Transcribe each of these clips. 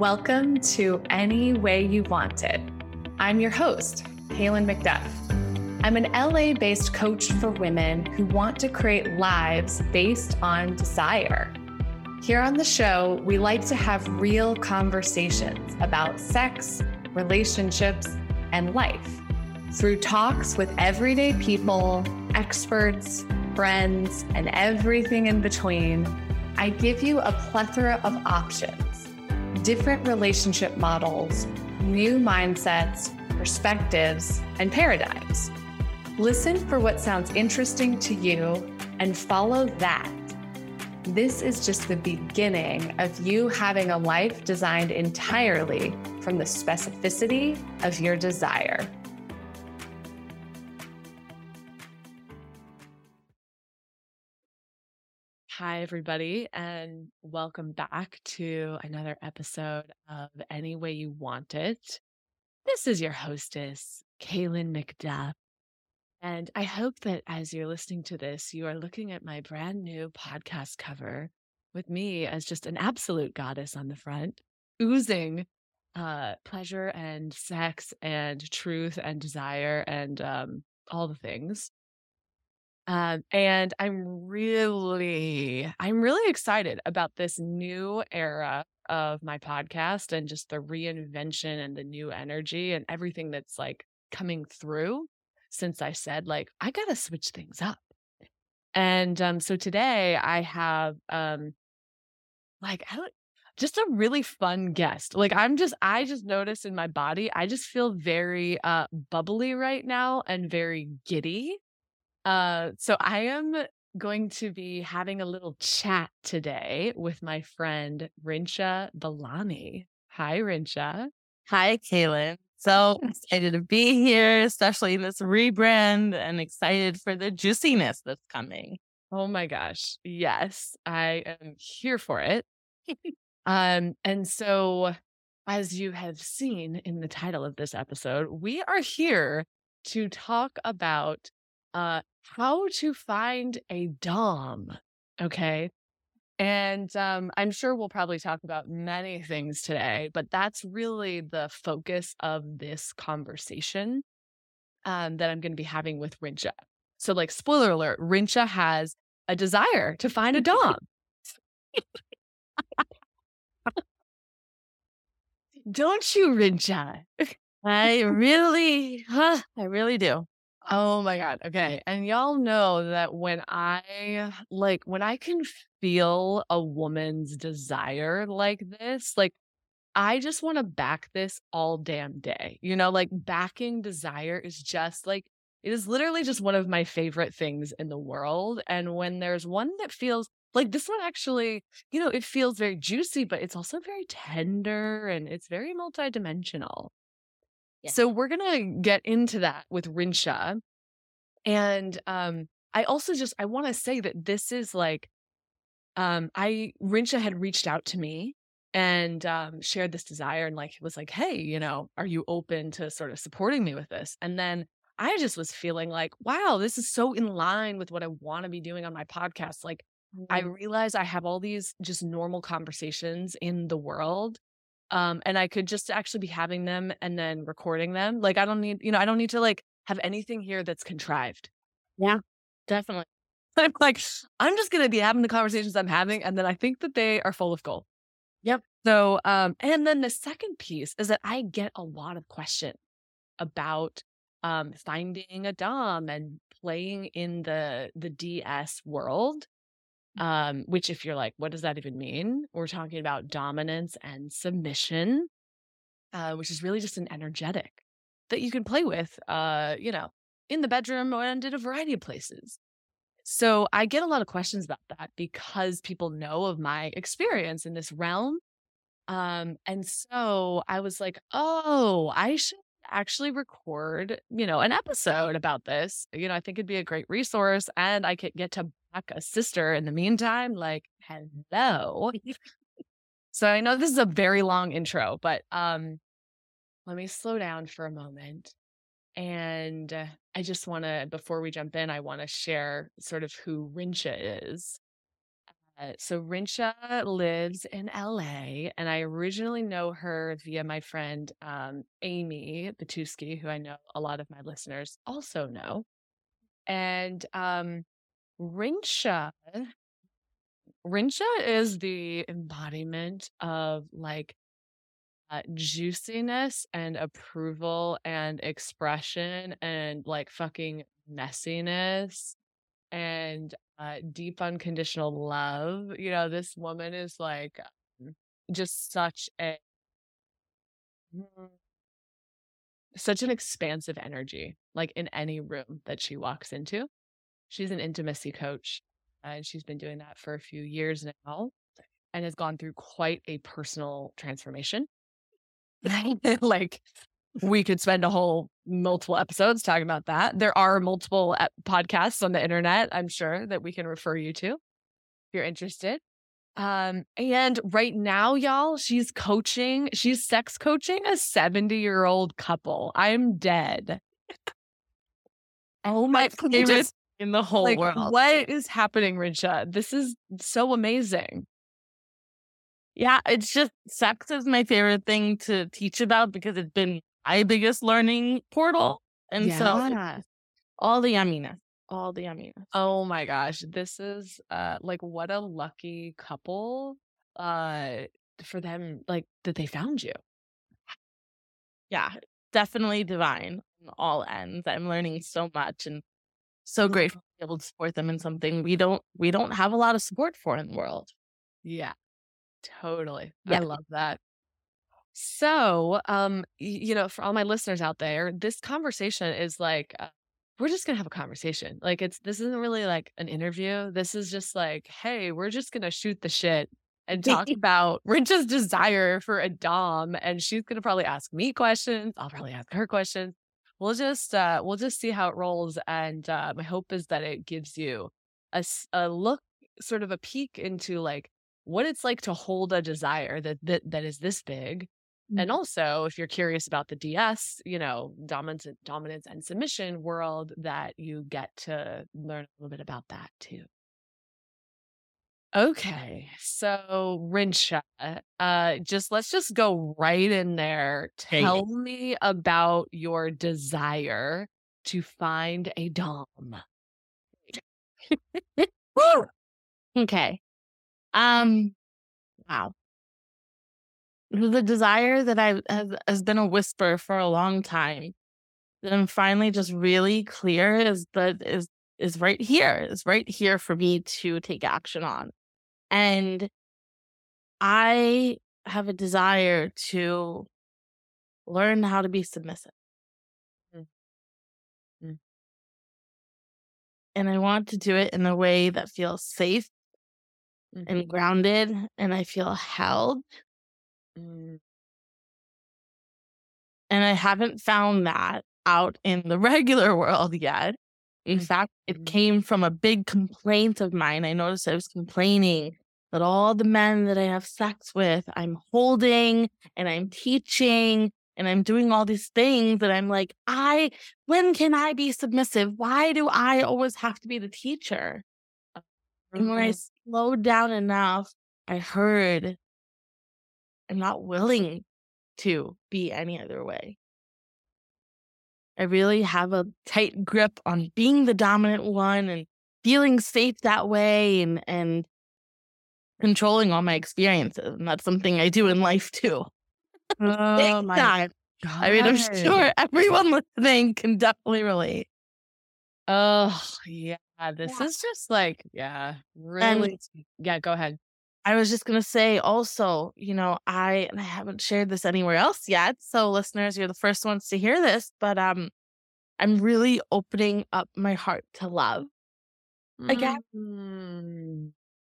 Welcome to Any Way You Want It. I'm your host, Kaylin McDuff. I'm an LA based coach for women who want to create lives based on desire. Here on the show, we like to have real conversations about sex, relationships, and life through talks with everyday people, experts, friends, and everything in between. I give you a plethora of options different relationship models, new mindsets, perspectives, and paradigms. Listen for what sounds interesting to you and follow that. This is just the beginning of you having a life designed entirely from the specificity of your desire. Hi, everybody, and welcome back to another episode of Any Way You Want It. This is your hostess, Kaylin McDuff. And I hope that as you're listening to this, you are looking at my brand new podcast cover with me as just an absolute goddess on the front, oozing uh, pleasure and sex and truth and desire and um, all the things. Um, and I'm really, I'm really excited about this new era of my podcast and just the reinvention and the new energy and everything that's like coming through since I said, like, I got to switch things up. And um, so today I have, um, like, I don't, just a really fun guest. Like I'm just I just noticed in my body, I just feel very uh bubbly right now and very giddy. Uh, so I am going to be having a little chat today with my friend Rinsha Balani. Hi, Rinsha. Hi, Kaylin. So excited to be here, especially in this rebrand, and excited for the juiciness that's coming. Oh my gosh. Yes, I am here for it. um, and so as you have seen in the title of this episode, we are here to talk about uh how to find a dom okay? And um, i'm sure we'll probably talk about many things today but that's really the focus of this conversation um, that i'm going to be having with rinsha so like spoiler alert rinsha has a desire to find a dom. Don't you rinsha i really huh i really do Oh my God. Okay. And y'all know that when I like, when I can feel a woman's desire like this, like, I just want to back this all damn day. You know, like backing desire is just like, it is literally just one of my favorite things in the world. And when there's one that feels like this one actually, you know, it feels very juicy, but it's also very tender and it's very multidimensional. So we're going to get into that with Rinsha. And um I also just I want to say that this is like um I Rinsha had reached out to me and um shared this desire and like was like, "Hey, you know, are you open to sort of supporting me with this?" And then I just was feeling like, "Wow, this is so in line with what I want to be doing on my podcast." Like I mm-hmm. realize I have all these just normal conversations in the world um and i could just actually be having them and then recording them like i don't need you know i don't need to like have anything here that's contrived. Yeah definitely. I'm like i'm just gonna be having the conversations i'm having and then i think that they are full of gold. Yep. So um and then the second piece is that i get a lot of questions about um finding a dom and playing in the the ds world um, which if you're like, what does that even mean? We're talking about dominance and submission, uh, which is really just an energetic that you can play with, uh, you know, in the bedroom and in a variety of places. So I get a lot of questions about that because people know of my experience in this realm. Um, and so I was like, oh, I should actually record, you know, an episode about this. You know, I think it'd be a great resource and I could get to back a sister in the meantime. Like, hello. so I know this is a very long intro, but um let me slow down for a moment. And I just want to, before we jump in, I want to share sort of who Rinsha is. Uh, so Rinsha lives in LA, and I originally know her via my friend um, Amy Batuski, who I know a lot of my listeners also know. And um, Rinsha, Rinsha is the embodiment of like uh, juiciness and approval and expression and like fucking messiness and uh, deep unconditional love. You know, this woman is like um, just such a mm, such an expansive energy, like in any room that she walks into. She's an intimacy coach, and she's been doing that for a few years now and has gone through quite a personal transformation. like we could spend a whole multiple episodes talking about that. There are multiple podcasts on the internet, I'm sure, that we can refer you to if you're interested. Um, and right now, y'all, she's coaching, she's sex coaching a 70 year old couple. I'm dead. Oh my favorite in the whole like, world. What is happening, Rinsha? This is so amazing. Yeah, it's just sex is my favorite thing to teach about because it's been my biggest learning portal. And yeah. so all the yumminess, all the yumminess. Oh my gosh. This is uh like what a lucky couple uh for them like that they found you. Yeah, definitely divine on all ends. I'm learning so much and so grateful to be able to support them in something we don't we don't have a lot of support for in the world. Yeah. Totally. Yeah. I love that. So, um, you know, for all my listeners out there, this conversation is like, uh, we're just gonna have a conversation. Like, it's this isn't really like an interview. This is just like, hey, we're just gonna shoot the shit and talk about Rinsha's desire for a dom, and she's gonna probably ask me questions. I'll probably ask her questions. We'll just, uh, we'll just see how it rolls. And uh, my hope is that it gives you a, a look, sort of a peek into like what it's like to hold a desire that that, that is this big and mm-hmm. also, if you're curious about the DS, you know, dominance, dominance and submission world, that you get to learn a little bit about that too. Okay, so Rinsha, uh, just let's just go right in there. Tell me about your desire to find a dom. okay. Um. Wow the desire that I has, has been a whisper for a long time that I'm finally just really clear is that is is right here is right here for me to take action on and I have a desire to learn how to be submissive mm-hmm. and I want to do it in a way that feels safe mm-hmm. and grounded and I feel held Mm. And I haven't found that out in the regular world yet. In mm-hmm. fact, it mm-hmm. came from a big complaint of mine. I noticed I was complaining that all the men that I have sex with, I'm holding and I'm teaching and I'm doing all these things that I'm like, I, when can I be submissive? Why do I always have to be the teacher? Mm-hmm. And when I mm-hmm. slowed down enough, I heard I'm not willing to be any other way. I really have a tight grip on being the dominant one and feeling safe that way and and controlling all my experiences. And that's something I do in life too. Oh my time. God. I mean, I'm sure everyone listening can definitely relate. Oh yeah. This yeah. is just like, yeah, really. And, yeah, go ahead. I was just gonna say also, you know, I and I haven't shared this anywhere else yet. So listeners, you're the first ones to hear this, but um I'm really opening up my heart to love again. Mm-hmm.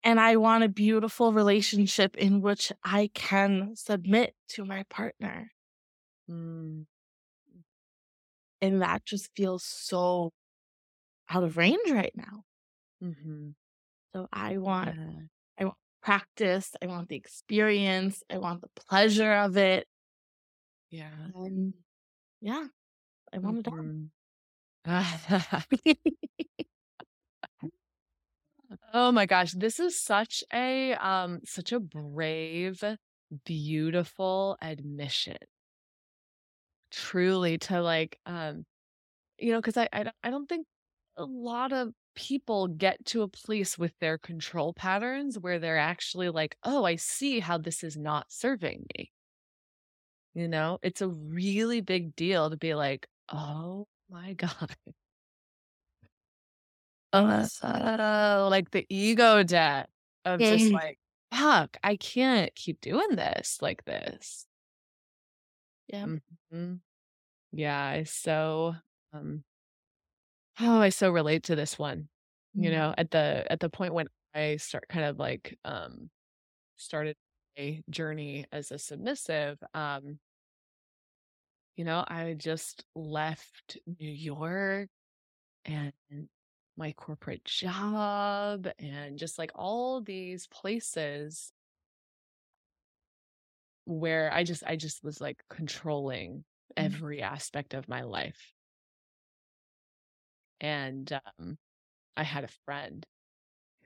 And I want a beautiful relationship in which I can submit to my partner. Mm. And that just feels so out of range right now. Mm-hmm. So I want yeah practice. I want the experience. I want the pleasure of it. Yeah. And yeah, I want it all. Mm-hmm. Oh my gosh, this is such a um such a brave, beautiful admission. Truly to like um you know, because I, I I don't think a lot of people get to a place with their control patterns where they're actually like, "Oh, I see how this is not serving me." You know, it's a really big deal to be like, "Oh my God." Uh, like the ego debt of just like, fuck, I can't keep doing this like this. yeah. Mhm. Yeah, so um oh, I so relate to this one. You Mm. know, at the at the point when I start kind of like um started a journey as a submissive, um, you know, I just left New York and my corporate job and just like all these places where I just I just was like controlling Mhm. every aspect of my life. And um I had a friend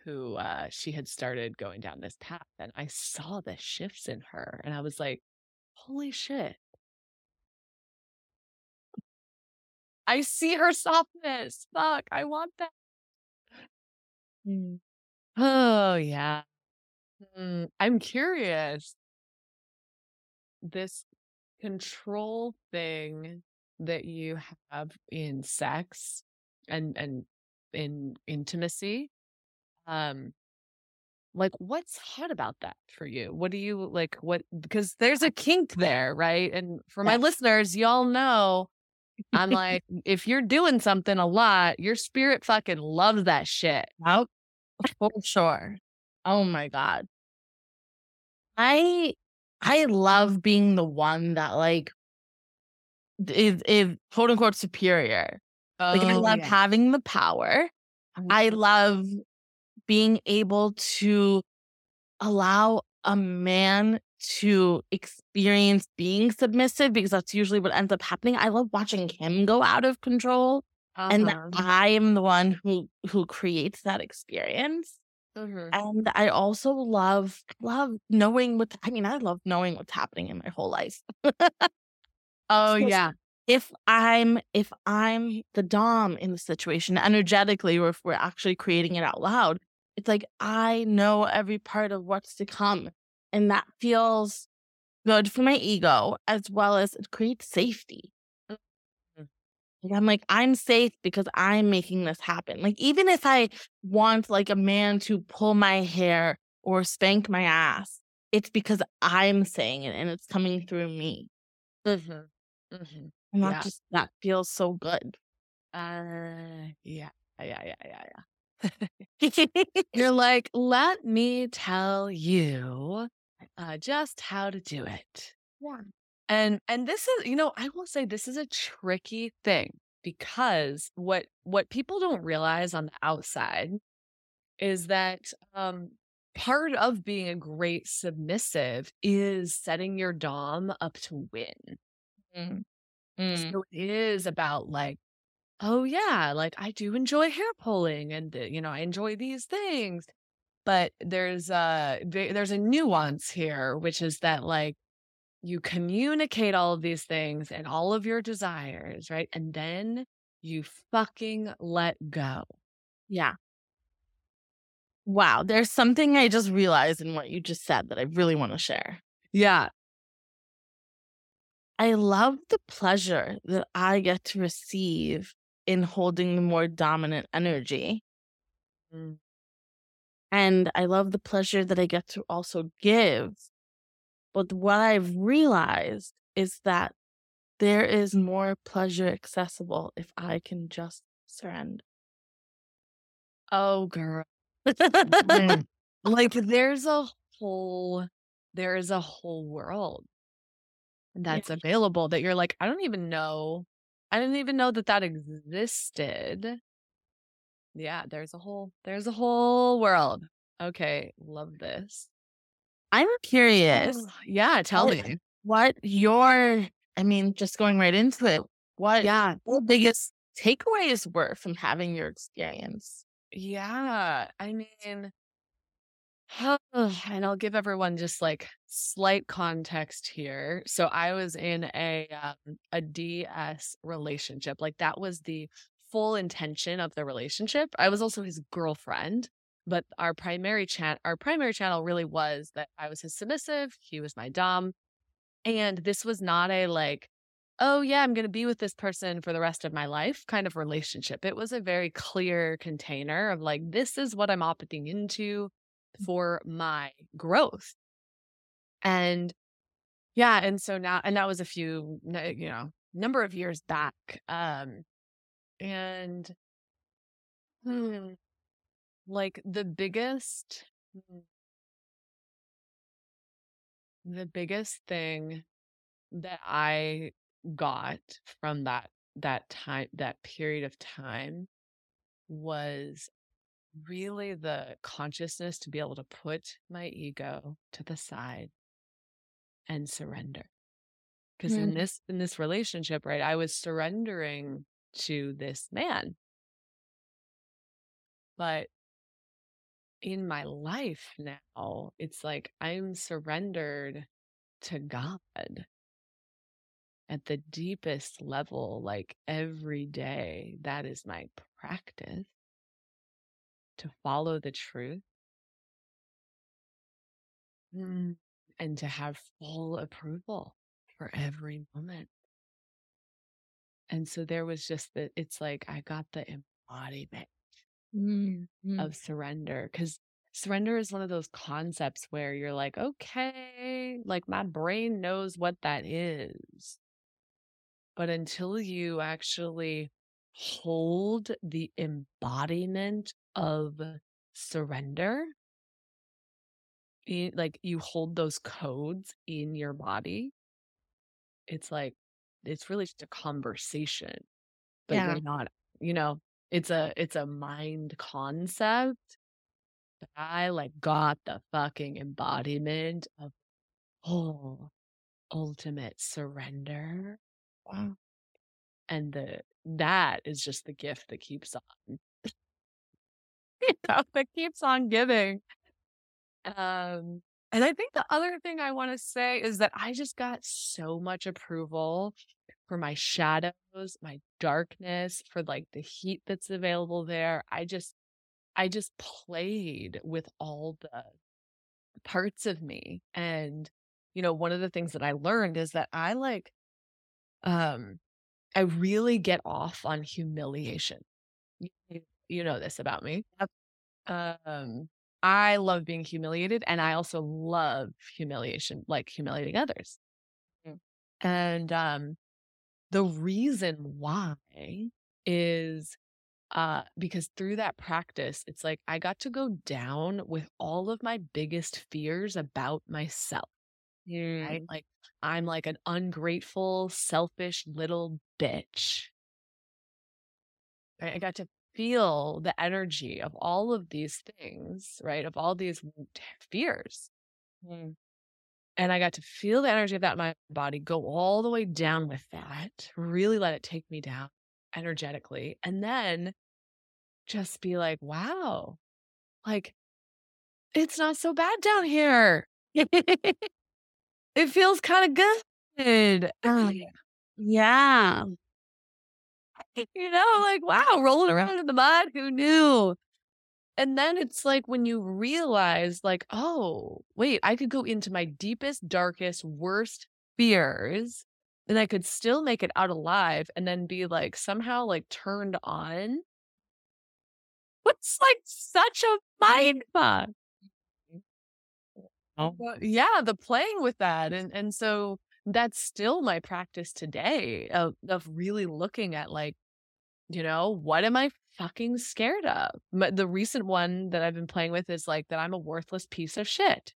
who uh she had started going down this path and I saw the shifts in her and I was like, "Holy shit. I see her softness. Fuck, I want that." Mm. Oh, yeah. Mm, I'm curious. This control thing that you have in sex and and in intimacy, um, like what's hot about that for you? What do you like what because there's a kink there, right? And for my Yeah. listeners, y'all know I'm like, if you're doing something a lot, your spirit fucking loves that shit. Yep. For sure. Oh my god. I I love being the one that like is is quote unquote superior. Like I Oh, love yeah. having the power. I love being able to allow a man to experience being submissive because that's usually what ends up happening. I love watching him go out of control and Uh-huh. I am the one who who creates that experience. Mhm. And I also love love knowing what I mean, I love knowing what's happening in my whole life. Oh, So yeah. If I'm if I'm the dom in the situation energetically or if we're actually creating it out loud, it's like I know every part of what's to come. And that feels good for my ego as well as it creates safety. Mhm. Like, I'm like, I'm safe because I'm making this happen. Like, even if I want like a man to pull my hair or spank my ass, it's because I'm saying it and it's coming through me. Mhm. Mhm. And that Yeah. just that feels so good. Uh, yeah. Yeah, yeah, yeah, yeah. You're like, "Let me tell you, uh, just how to do it." yeah. And and this is, you know, I will say this is a tricky thing because what what people don't realize on the outside is that um part of being a great submissive is setting your dom up to win. Mm. Mm. So it is about like, oh yeah, like I do enjoy hair pulling and uh, you know, I enjoy these things. But there's a there's a nuance here, which is that like you communicate all of these things and all of your desires, right? And then you fucking let go. Yeah. Wow. There's something I just realized in what you just said that I really want to share. Yeah. I love the pleasure that I get to receive in holding the more dominant energy. Mm. And I love the pleasure that I get to also give. But what I've realized is that there is more pleasure accessible if I can just surrender. Oh, girl. Mm. like there's a whole there is a whole world that's available that you're like, I don't even know. I didn't even know that that existed. Yeah, there's a whole there's a whole world. Okay, love this. I'm curious Oh, yeah, tell what- me. what your, I mean, just going right into it, what Yeah. your biggest takeaways were from having your experience. Yeah. I mean, and I'll give everyone just like slight context here. So I was in a um, a DS relationship. Like that was the full intention of the relationship. I was also his girlfriend, but our primary chat our primary channel really was that I was his submissive, he was my dom. And this was not a like oh yeah, I'm going to be with this person for the rest of my life kind of relationship. It was a very clear container of like this is what I'm opting into for my growth. And yeah, and so now and that was a few you know, number of years back. Um and hmm, like the biggest hmm, the biggest thing that I got from that that time that period of time was really the consciousness to be able to put my ego to the side and surrender. Because in Mm. this in this relationship right i was surrendering to this man. But in my life now it's like i'm surrendered to god at the deepest level like every day. That is my practice to follow the truth Mm. and to have full approval for every moment. And so there was just that it's like I got the embodiment Mm. Mm. of surrender because surrender is one of those concepts where you're like, okay, like my brain knows what that is. But until you actually hold the embodiment of surrender, in, like you hold those codes in your body, it's like it's really just a conversation, but Yeah. you're not, you know, it's a it's a mind concept. But I like got the fucking embodiment of oh ultimate surrender. Wow. And the that is just the gift that keeps on. that keeps on giving. Um, and I think the other thing I want to say is that I just got so much approval for my shadows, my darkness, for like the heat that's available there. I just I just played with all the parts of me. And you know, one of the things that I learned is that I like um I really get off on humiliation. You, you know this about me. Um I love being humiliated and I also love humiliation, like humiliating others. Mm. And um the reason why is uh because through that practice it's like I got to go down with all of my biggest fears about myself, right? Mm. Like I'm like an ungrateful, selfish little bitch. Right? I got to feel the energy of all of these things, right? Of all these fears. Mm. And I got to feel the energy of that in my body, go all the way down with that, really let it take me down energetically. And then just be like, wow, like it's not so bad down here. It feels kind of good. Oh, yeah. You know, like, wow, rolling around in the mud, who knew? And then it's like when you realize, like, oh, wait, I could go into my deepest, darkest, worst fears and I could still make it out alive and then be like somehow like turned on. What's like such a mind fuck? Oh. Yeah, the playing with that. And and so that's still my practice today of of really looking at like, you know, what am I fucking scared of? But the recent one that I've been playing with is like that I'm a worthless piece of shit.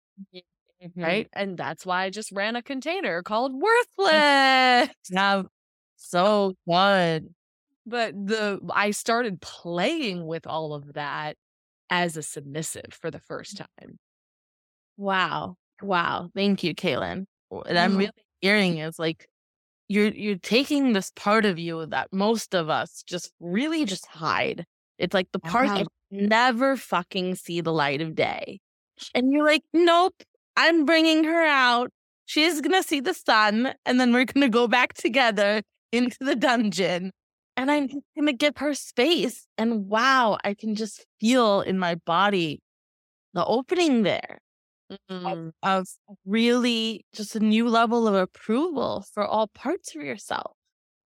Mhm. Right. And that's why I just ran a container called worthless. Yeah. So good. But the I started playing with all of that as a submissive for the first time. Wow. Wow. Thank you, Kaylin. What I'm Mhm. really hearing is like you're you're taking this part of you that most of us just really just hide. It's like the part that uh-huh. never fucking see the light of day. And you're like, nope, I'm bringing her out. She's going to see the sun. And then we're going to go back together into the dungeon. And I'm to give her space. And wow, I can just feel in my body the opening there Mm. of, of really just a new level of approval for all parts of yourself.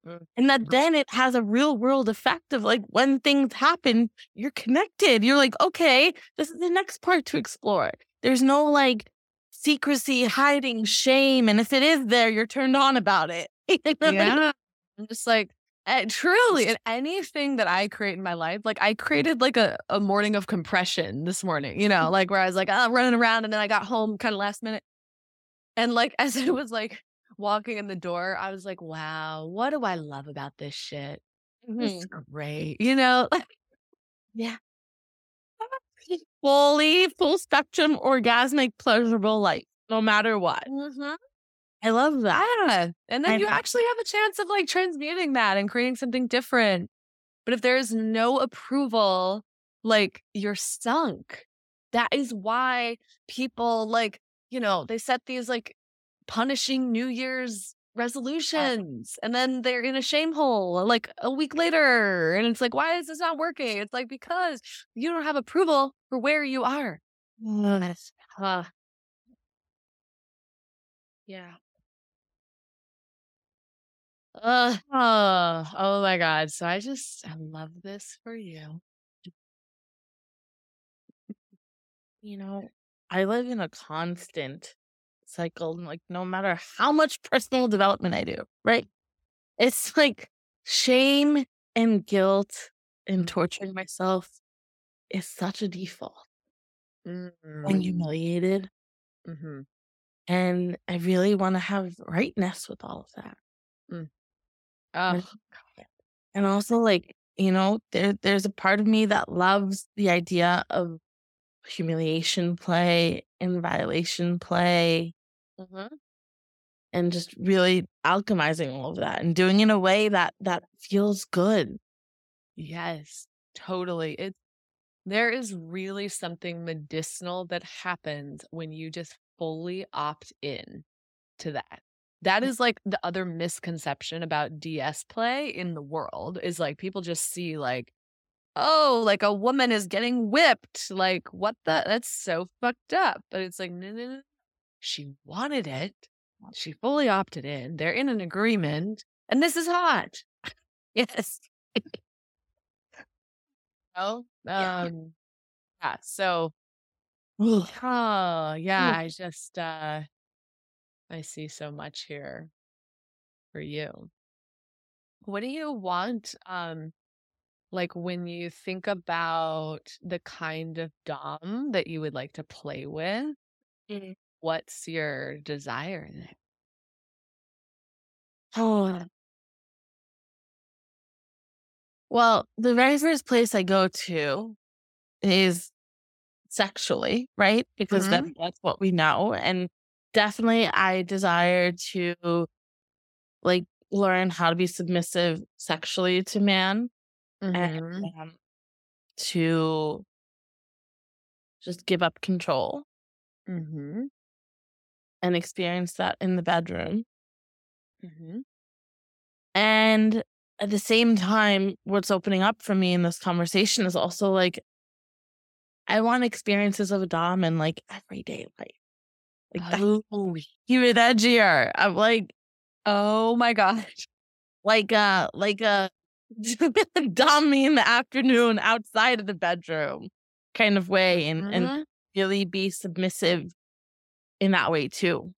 Mm. And that then it has a real world effect of like when things happen, you're connected. You're like, okay, this is the next part to explore. There's no like secrecy, hiding, shame. And if it is there, you're turned on about it. yeah. I'm just like, eh, truly, and anything that I create in my life, like I created like a, a morning of compression this morning, you know, like where I was like, oh, I'm running around and then I got home kind of last minute. And like, as I was like walking in the door, I was like, wow, what do I love about this shit? This is Mhm. great. You know, like, Yeah. Fully, full spectrum, orgasmic, pleasurable life, no matter what. I love that. yeah. And then I you know. actually have a chance of like transmuting that and creating something different. But if there's no approval, like you're sunk. That is why people like, you know, they set these like punishing New Year's resolutions and then they're in a shame hole like a week later. And it's like, why is this not working? It's like, because you don't have approval for where you are. Yes. Uh, Yeah. Uh, oh, oh my God. So I just, I love this for you. You know, I live in a constant cycle. and, Like, no matter how much personal development I do, right? It's like shame and guilt and torturing myself is such a default. Mm. I'm humiliated. Mhm. And I really want to have rightness with all of that. Oh, And also, like, you know, there there's a part of me that loves the idea of humiliation play and violation play mhm. and just really alchemizing all of that and doing it in a way that that feels good. Yes, totally. It there is really something medicinal that happens when you just fully opt in to that. That is like the other misconception about DS play in the world is like people just see like, oh, like a woman is getting whipped. Like, what the? That's so fucked up. But it's like, no, no, no. She wanted it. She fully opted in. They're in an agreement. And this is hot. Yes. Oh, Yeah. um, yeah. So, Ugh. oh, yeah. I just, uh, I see so much here for you. What do you want? Um, like when you think about the kind of dom that you would like to play with, Mm. what's your desire there? Oh. Well, the very first place I go to is sexually, right? Because that, that's what we know. And definitely I desire to like learn how to be submissive sexually to man Mhm. and um, to just give up control Mhm. and experience that in the bedroom. Mhm. And at the same time, what's opening up for me in this conversation is also like, I want experiences of a Dom in like everyday life. Like Oh, even edgier. I'm like, oh my gosh. like uh like a Dom me in the afternoon outside of the bedroom kind of way and, and Mhm. really be submissive in that way too.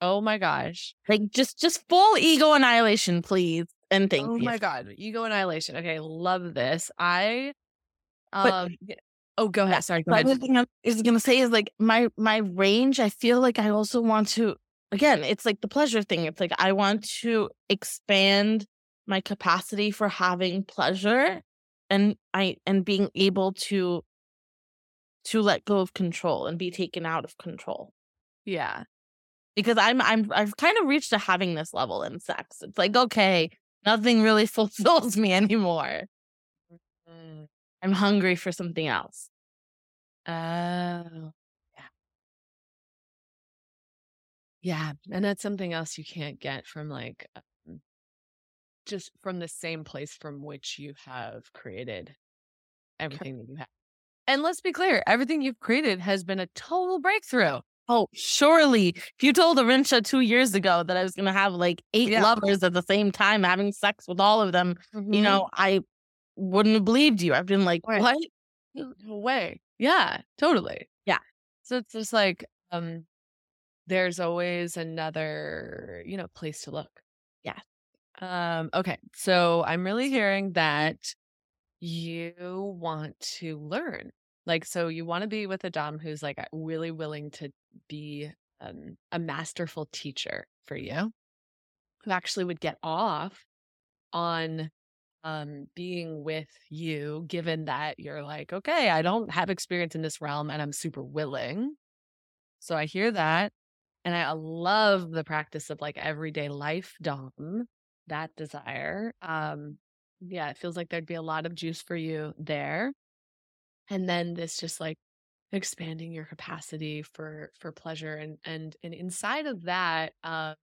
Oh my gosh. Like just just full ego annihilation, please. And thank oh you. Oh my god, ego annihilation. Okay, love this. I um y- oh go ahead. Sorry, go The ahead. other thing I was gonna say is like my my range. I feel like I also want to again. It's like the pleasure thing. It's like I want to expand my capacity for having pleasure, and I and being able to to let go of control and be taken out of control. Yeah. Because I'm I'm I've kind of reached a having this level in sex. It's like okay, nothing really fulfills me anymore. Mm. I'm hungry for something else. Oh, yeah. Yeah. And that's something else you can't get from like um, just from the same place from which you have created everything that you have. And let's be clear, everything you've created has been a total breakthrough. Oh, surely. If you told Arinsha two years ago that I was going to have like eight Yeah. lovers at the same time, having sex with all of them, you Mhm. know, I wouldn't have believed you. I've been like, Right. what? No way. Yeah, totally. Yeah. So it's just like um there's always another, you know, place to look. Yeah. Um okay. So I'm really hearing that you want to learn. Like so you want to be with a dom who's like really willing to be um a masterful teacher for you. Who actually would get off on um being with you given that you're like okay i don't have experience in this realm and i'm super willing. So i hear that and i love the practice of like everyday life dom that desire um yeah it feels like there'd be a lot of juice for you there and then this just like expanding your capacity for for pleasure and and and inside of that uh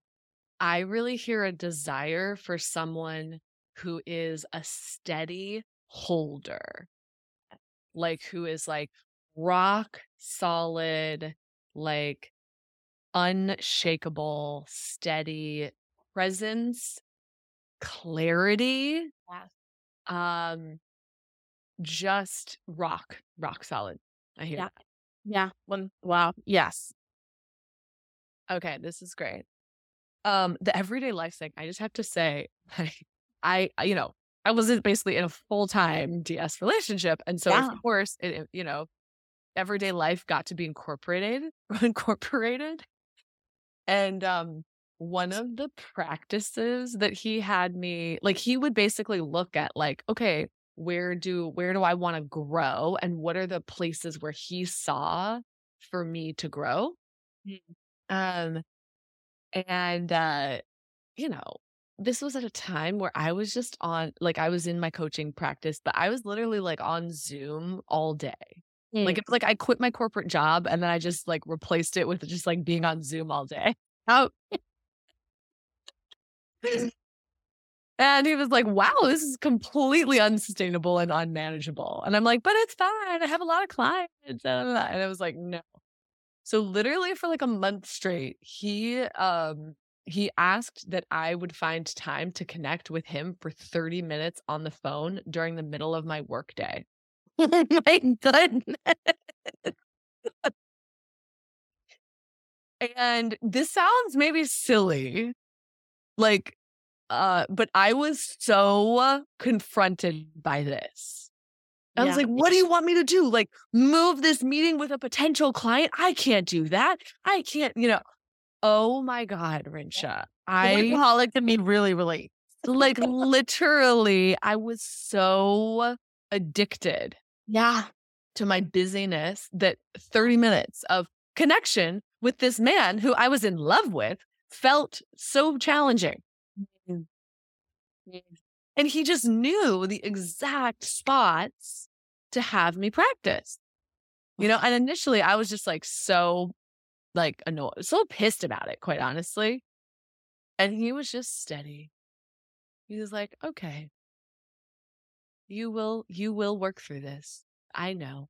i really hear a desire for someone who is a steady holder, like who is like rock solid, like unshakable, steady presence, clarity, Yes. um, just rock, rock solid. I hear. Yeah. that. Yeah. One. Wow. Yes. Okay, this is great. Um, the everyday life thing, I just have to say, like, I, you know, I wasn't basically in a full time DS relationship, and so Yeah. of course, it, you know, everyday life got to be incorporated, incorporated, and um, one of the practices that he had me like, he would basically look at like, okay, where do where do I want to grow, and what are the places where he saw for me to grow, um, and uh, you know, this was at a time where I was just on like I was in my coaching practice, but I was literally like on Zoom all day. Like Mm. it's like I quit my corporate job and then I just like replaced it with just like being on Zoom all day. How? And he was like, wow, this is completely unsustainable and unmanageable. And I'm like, but it's fine. I have a lot of clients. blah, blah, blah." And I was like, no. So literally for like a month straight, he um he asked that I would find time to connect with him for 30 minutes on the phone during the middle of my workday. Oh my goodness. And this sounds maybe silly, like, uh, but I was so confronted by this. I was like, what do you want me to do? Like, move this meeting with a potential client? I can't do that. I can't, you know. Oh my God, Rinsha. I Workaholic can be really relate. like literally, I was so addicted Yeah. to my busyness that 30 minutes of connection with this man who I was in love with felt so challenging. Mm. And he just knew the exact spots to have me practice. You know, and initially I was just like so like annoyed, so pissed about it, quite honestly. And he was just steady. He was like, okay, you will, you will work through this. I know.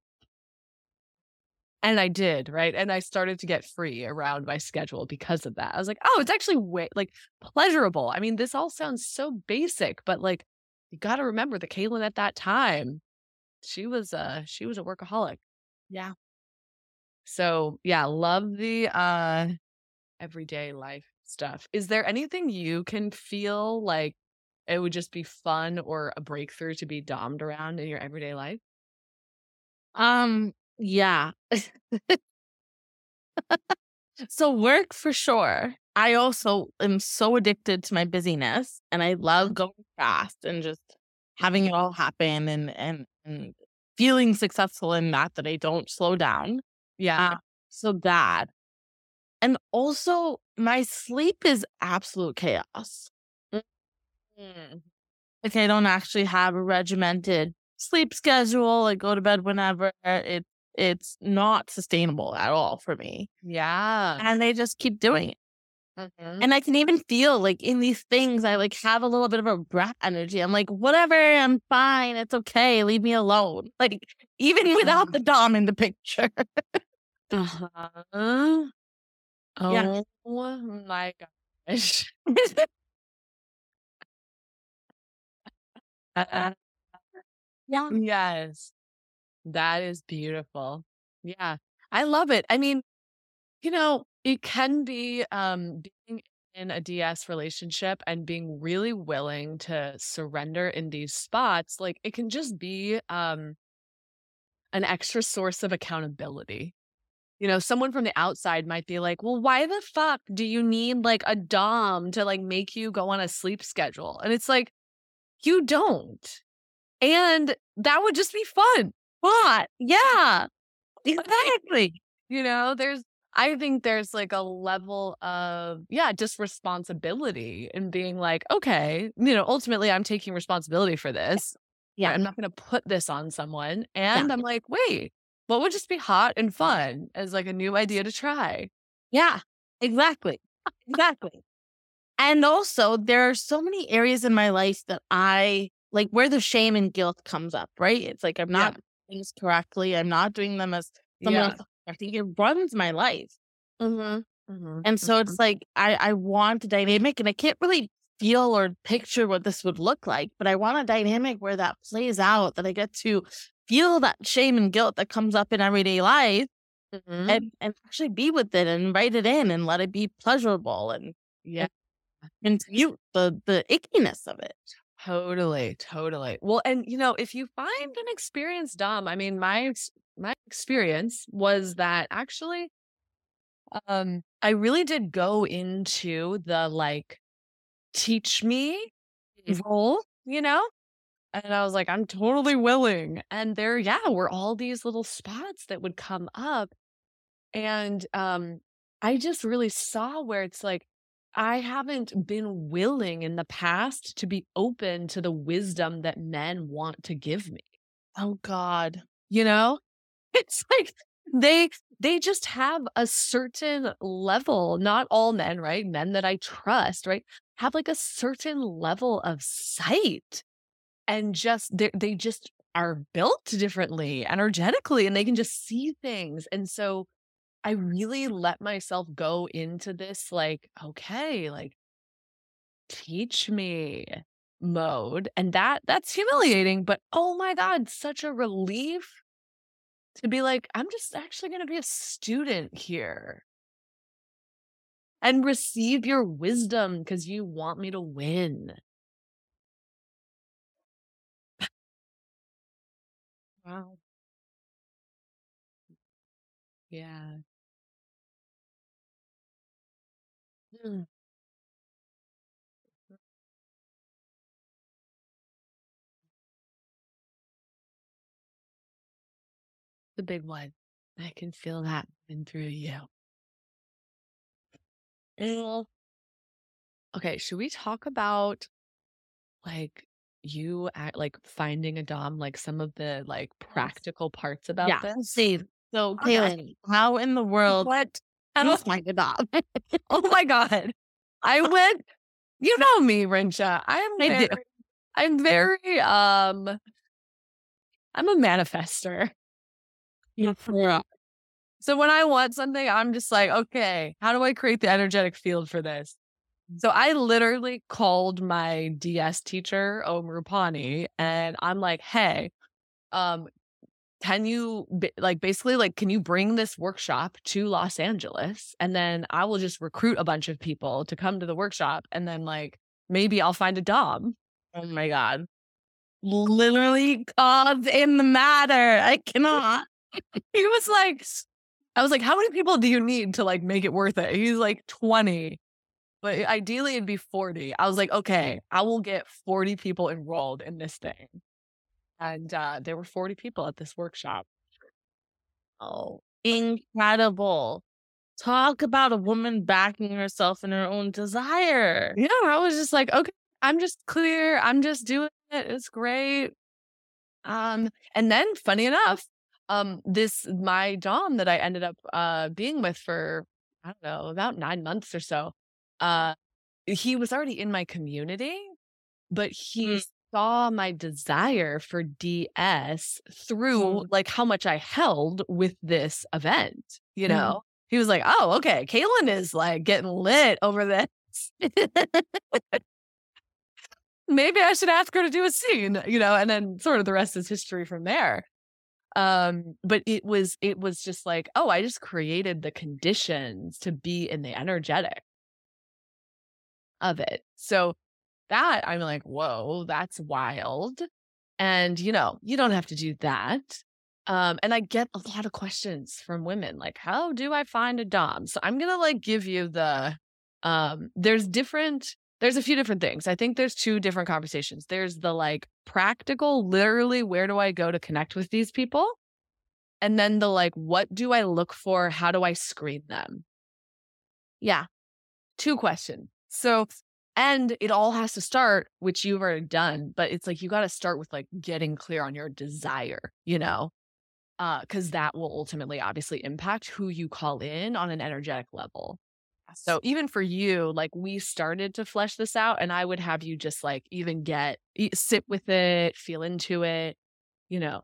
And I did, right? And I started to get free around my schedule because of that. I was like, oh, it's actually way like pleasurable. I mean, this all sounds so basic, but like you got to remember that Kaylin at that time, she was uh she was a workaholic. Yeah. So yeah, love the uh everyday life stuff. Is there anything you can feel like it would just be fun or a breakthrough to be dommed around in your everyday life? Um, yeah. so work for sure. I also am so addicted to my busyness and I love going fast and just having it all happen and and and feeling successful in that that I don't slow down. Yeah. Uh, so that. And also my sleep is absolute chaos. Mm. Like I don't actually have a regimented sleep schedule. I go to bed whenever. It it's not sustainable at all for me. Yeah. And they just keep doing it. Mhm. And I can even feel like in these things, I like have a little bit of a brat energy. I'm like, whatever, I'm fine. It's okay. Leave me alone. Like, even without the Dom in the picture. Uh-huh. Oh Yeah. my gosh. yeah. Yes. That is beautiful. Yeah. I love it. I mean, you know, it can be um being in a DS relationship and being really willing to surrender in these spots, like it can just be um an extra source of accountability. You know, someone from the outside might be like, "Well, why the fuck do you need like a dom to like make you go on a sleep schedule?" And it's like, you don't. And that would just be fun. What? Yeah. Exactly. You know, there's I think there's like a level of yeah, just responsibility in being like, okay, you know, ultimately I'm taking responsibility for this. Yeah. I'm not going to put this on someone. And I'm like, wait, what would just be hot and fun as like a new idea to try? Yeah, exactly. Exactly. and also, there are so many areas in my life that I like where the shame and guilt comes up, right? It's like I'm Yeah. not doing things correctly. I'm not doing them as someone Yeah. else. I think it runs my life. Mm-hmm. And so it's like I, I want a dynamic and I can't really feel or picture what this would look like, but I want a dynamic where that plays out, that I get to feel that shame and guilt that comes up in everyday life Mhm. and, and actually be with it and write it in and let it be pleasurable and yeah. and mute the the ickiness of it. Totally, totally. Well, and you know, if you find an experience dumb I mean, my my experience was that actually, um, I really did go into the like teach me role, you know, and I was like, I'm totally willing. And there, yeah, were all these little spots that would come up, and um, I just really saw where it's like. I haven't been willing in the past to be open to the wisdom that men want to give me. Oh God. You know? It's like they they just have a certain level, not all men, right? Men that I trust, right? Have like a certain level of sight. And just they they just are built differently energetically and they can just see things. And so I really let myself go into this like, okay, like teach me mode. And that that's humiliating, but oh my God, such a relief to be like, I'm just actually gonna be a student here. And receive your wisdom because you want me to win. Wow. Yeah. Mm. The big one. I can feel that in through you. Okay, should we talk about like you at like finding a dom, like some of the like practical parts about Yeah. this? See, so Okay. How in the world What? do you find a dog? Oh my god. I went you know me, Rinsha. I am I do. I'm very um I'm a manifester. Yeah. So when I want something, I'm just like, okay, how do I create the energetic field for this? So I literally called my DS teacher, Om Rupani, and I'm like, hey, um, can you like basically like can you bring this workshop to Los Angeles and then I will just recruit a bunch of people to come to the workshop and then like maybe I'll find a dom. Oh my God. Literally cause in the matter. I cannot. He was like I was like, how many people do you need to like make it worth it? He's like 20. But ideally it'd be 40. I was like, okay, I will get 40 people enrolled in this thing. And uh there were 40 people at this workshop. Oh, incredible. Talk about a woman backing herself in her own desire. Yeah, I was just like, okay, I'm just clear. I'm just doing it. It's great. Um, and then funny enough, um, this my Dom that I ended up uh being with for I don't know, about nine months or so, uh, he was already in my community, but he Mm. saw my desire for DS through Mm. like how much I held with this event, you Mhm. know? He was like, Oh, okay, Kaylin is like getting lit over this. Maybe I should ask her to do a scene, you know, and then sort of the rest is history from there. Um, but it was it was just like, oh, I just created the conditions to be in the energetic of it. So that I'm like, whoa, that's wild. And you know, you don't have to do that. Um, and I get a lot of questions from women like, how do I find a Dom? So I'm gonna like give you the um there's different there's a few different things. I think there's two different conversations. There's the like practical, literally, where do I go to connect with these people? And then the like, what do I look for? How do I screen them? Yeah. Two questions. So, and it all has to start, which you've already done, but it's like you got to start with like getting clear on your desire, you know? Uh, because that will ultimately obviously impact who you call in on an energetic level. So even for you, like we started to flesh this out, and I would have you just like even get sit with it, feel into it, you know,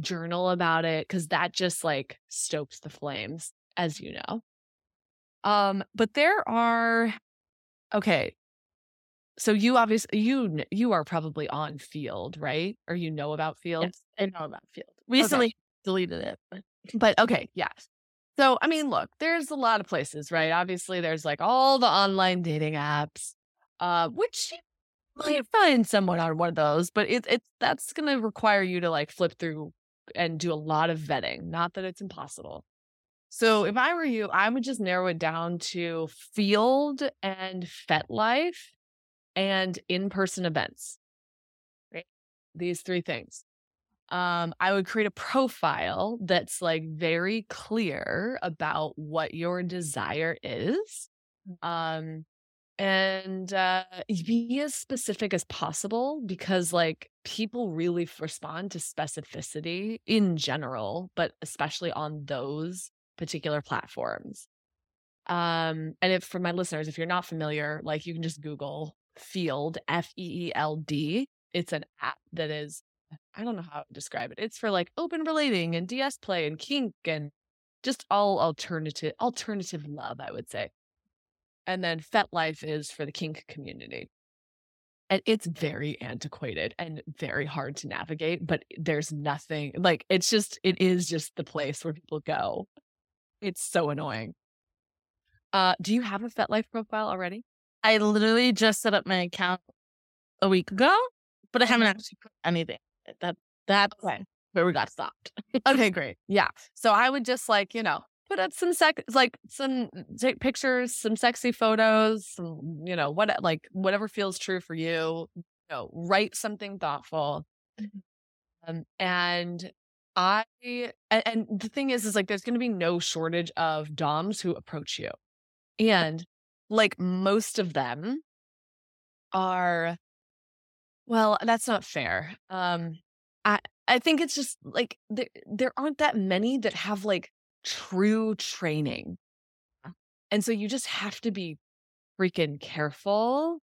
journal about it, because that just like stokes the flames, as you know. Um, but there are okay. So you obviously you you are probably on Feeld, right? Or you know about Feeld. Yes, I know about Feeld. Recently deleted it, but But okay, yeah. So, I mean, look, there's a lot of places, right? Obviously, there's like all the online dating apps, uh, which you might find someone on one of those, but it, it's that's going to require you to like flip through and do a lot of vetting. Not that it's impossible. So, if I were you, I would just narrow it down to Feeld and FetLife and in person events. Right? These three things um, I would create a profile that's like very clear about what your desire is. Um, and uh, be as specific as possible because, like, people really respond to specificity in general, but especially on those particular platforms. Um, and if for my listeners, if you're not familiar, like, you can just Google Feeld, F E E L D. It's an app that is I don't know how to describe it. It's for like open relating and DS play and kink and just all alternative alternative love, I would say. And then FetLife is for the kink community. And it's very antiquated and very hard to navigate, but there's nothing like it's just it is just the place where people go. It's so annoying. Uh do you have a FetLife profile already? I literally just set up my account a week ago, but I haven't actually put anything. That that's Okay. where we got stopped. Okay, great. Yeah. So I would just like, you know, put up some sec like some take pictures, some sexy photos, some, you know, what like whatever feels true for you. You know, write something thoughtful. Um, and I and, and the thing is, is like there's gonna be no shortage of DOMs who approach you. And like most of them are well, that's not fair. Um I I think it's just like there there aren't that many that have like true training. And so you just have to be freaking careful.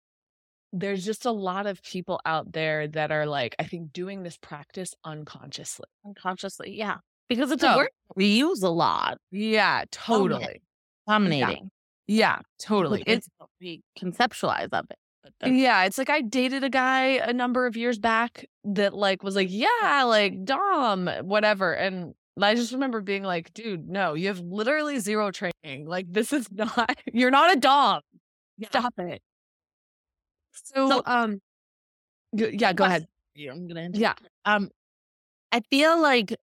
There's just a lot of people out there that are like, I think, doing this practice unconsciously. Unconsciously, yeah. Because it's So- a word we use a lot. Yeah, totally. Dominating. Yeah, totally. It's we conceptualize of it. Yeah, it's like I dated a guy a number of years back that like was like, yeah, like Dom, whatever. And I just remember being like, dude, no, you have literally zero training. Like this is not you're not a Dom. Stop it. So, So- um yeah, go ahead. you. I'm gonna. Yeah. Um, I feel like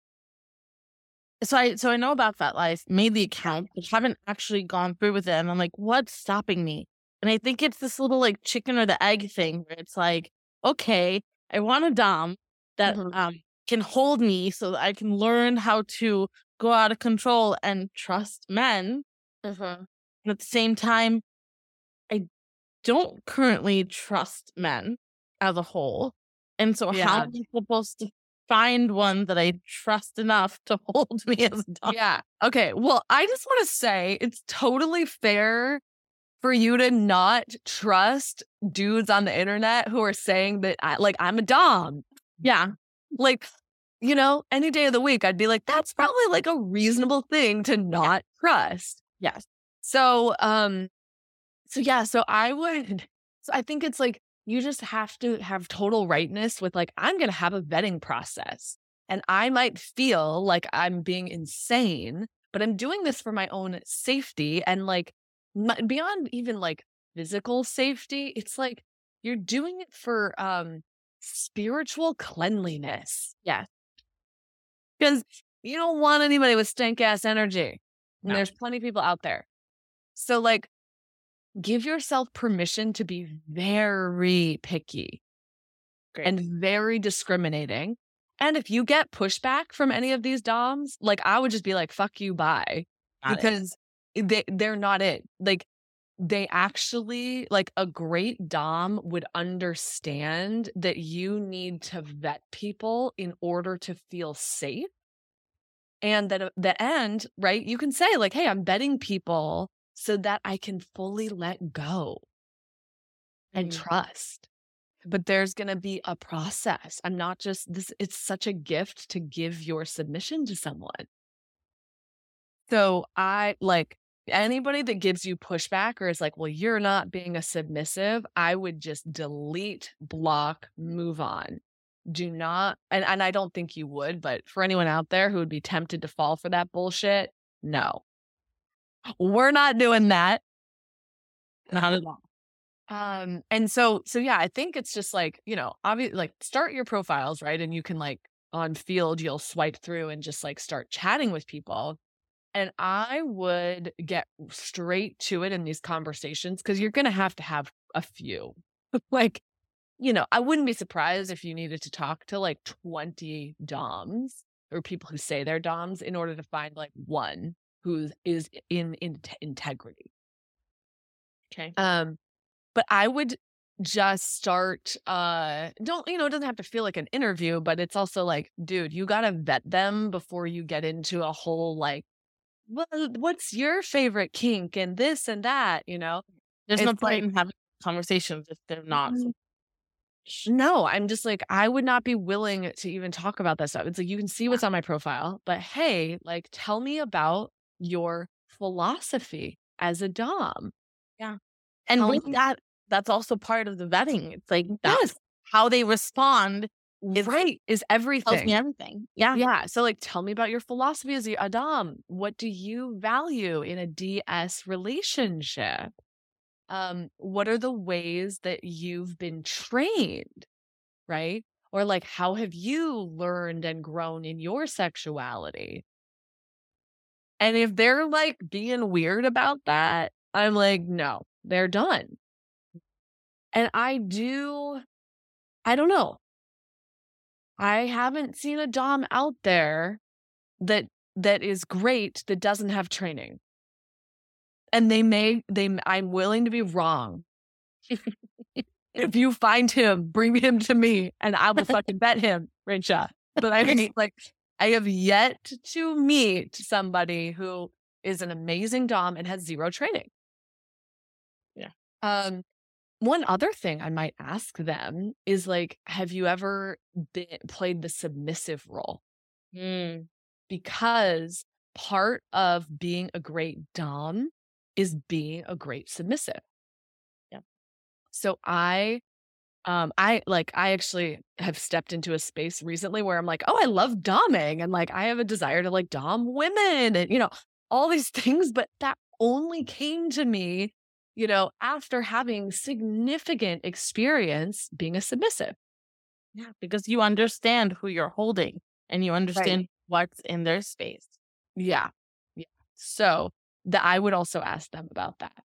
so I so I know about FetLife, made the account, but haven't actually gone through with it. And I'm like, what's stopping me? And I think it's this little like chicken or the egg thing where it's like, okay, I want a dom that Mhm. um can hold me so that I can learn how to go out of control and trust men. And at the same time, don't currently trust men as a whole. And so how Yeah. am I supposed to find one that I trust enough to hold me as a dog? Yeah. Okay. Well, I just want to say it's totally fair for you to not trust dudes on the internet who are saying that I like I'm a dog. Yeah. Like, you know, any day of the week, I'd be like, that's probably like a reasonable thing to not trust. Yes. So, um, so yeah, so I would, so I think it's like you just have to have total rightness with like, I'm going to have a vetting process and I might feel like I'm being insane, but I'm doing this for my own safety and like beyond even like physical safety, it's like you're doing it for, um, spiritual cleanliness. Yeah. Because you don't want anybody with stank ass energy. And No. there's plenty of people out there. So, like, give yourself permission to be mm-hmm. very picky Great. and very discriminating. And if you get pushback from any of these DOMs, like, I would just be like, fuck you, bye. Got it. because they, they're not it. Like, they actually, like, a great Dom would understand that you need to vet people in order to feel safe. And that at the end, right, you can say, like, hey, I'm vetting people so that I can fully let go and Mhm. trust. But there's going to be a process. I'm not just this, it's such a gift to give your submission to someone. So I like anybody that gives you pushback or is like, well, you're not being a submissive, I would just delete, block, move on. Do not, and, and I don't think you would, but for anyone out there who would be tempted to fall for that bullshit, no. We're not doing that. Not at all. Um, and so, so yeah, I think it's just like, you know, obviously like start your profiles, right? And you can like on Feeld, you'll swipe through and just like start chatting with people. And I would get straight to it in these conversations because you're going to have to have a few. like, you know, I wouldn't be surprised if you needed to talk to like 20 DOMs or people who say they're DOMs in order to find like one who is in, in integrity. Okay. Um, but I would just start uh don't you know it doesn't have to feel like an interview but it's also like dude you got to vet them before you get into a whole like well what's your favorite kink and this and that you know There's no point like- in having conversations if they're not. No i'm just like i would not be willing to even talk about that stuff it's like you can see what's on my profile but hey like tell me about your philosophy as a dom Yeah. And Tell with that, that's also part of the vetting. It's like that's yes how they respond It's- right is tells everything me everything. Yeah. Yeah. So, like, tell me about your philosophy as a dom. What do you value in a DS relationship? Um, what are the ways that you've been trained? Right. Or, like, how have you learned and grown in your sexuality? And if they're like being weird about that, I'm like, no, they're done. And I do, I don't know. I haven't seen a dom out there that that is great that doesn't have training. And they may they I'm willing to be wrong. if you find him, bring him to me and I will fucking bet him, Rachel. But I mean, like I have yet to meet somebody who is an amazing dom and has zero training. Yeah. Um one other thing I might ask them is like, have you ever been, played the submissive role? Mm. Because part of being a great Dom is being a great submissive. Yeah. So I, um, I like, I actually have stepped into a space recently where I'm like, oh, I love doming and like I have a desire to like dom women and, you know, all these things, but that only came to me you know, after having significant experience being a submissive. Yeah. Because you understand who you're holding and you understand what's in their space. Yeah. Yeah. So that I would also ask them about that.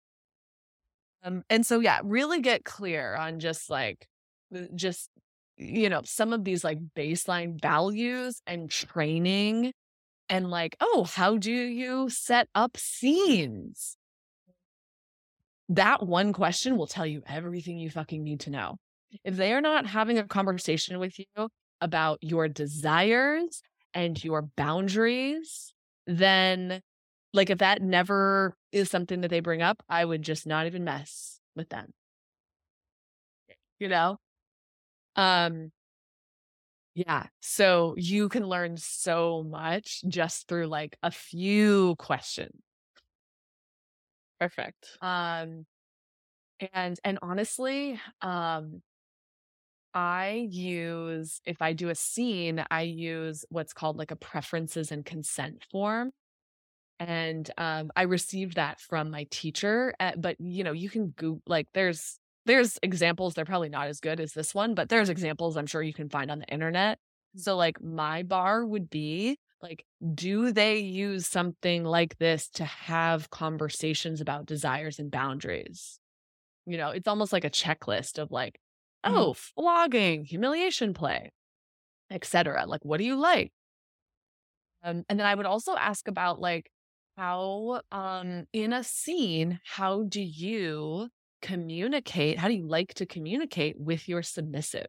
Um, and so yeah, really get clear on just like just you know, some of these like baseline values and training and like, oh, how do you set up scenes? That one question will tell you everything you fucking need to know. If they are not having a conversation with you about your desires and your boundaries, then like if that never is something that they bring up, I would just not even mess with them. You know? Um yeah. So you can learn so much just through like a few questions. Perfect. Um and and honestly, um I use if I do a scene, I use what's called like a preferences and consent form. And um I received that from my teacher, uh, but you know, you can go like there's there's examples they're probably not as good as this one, but there's examples I'm sure you can find on the internet. So like my bar would be like do they use something like this to have conversations about desires and boundaries? You know, it's almost like a checklist of like, Mhm. oh, flogging, humiliation play, etc. Like, what do you like? Um, and then I would also ask about like how um in a scene, how do you communicate? How do you like to communicate with your submissive?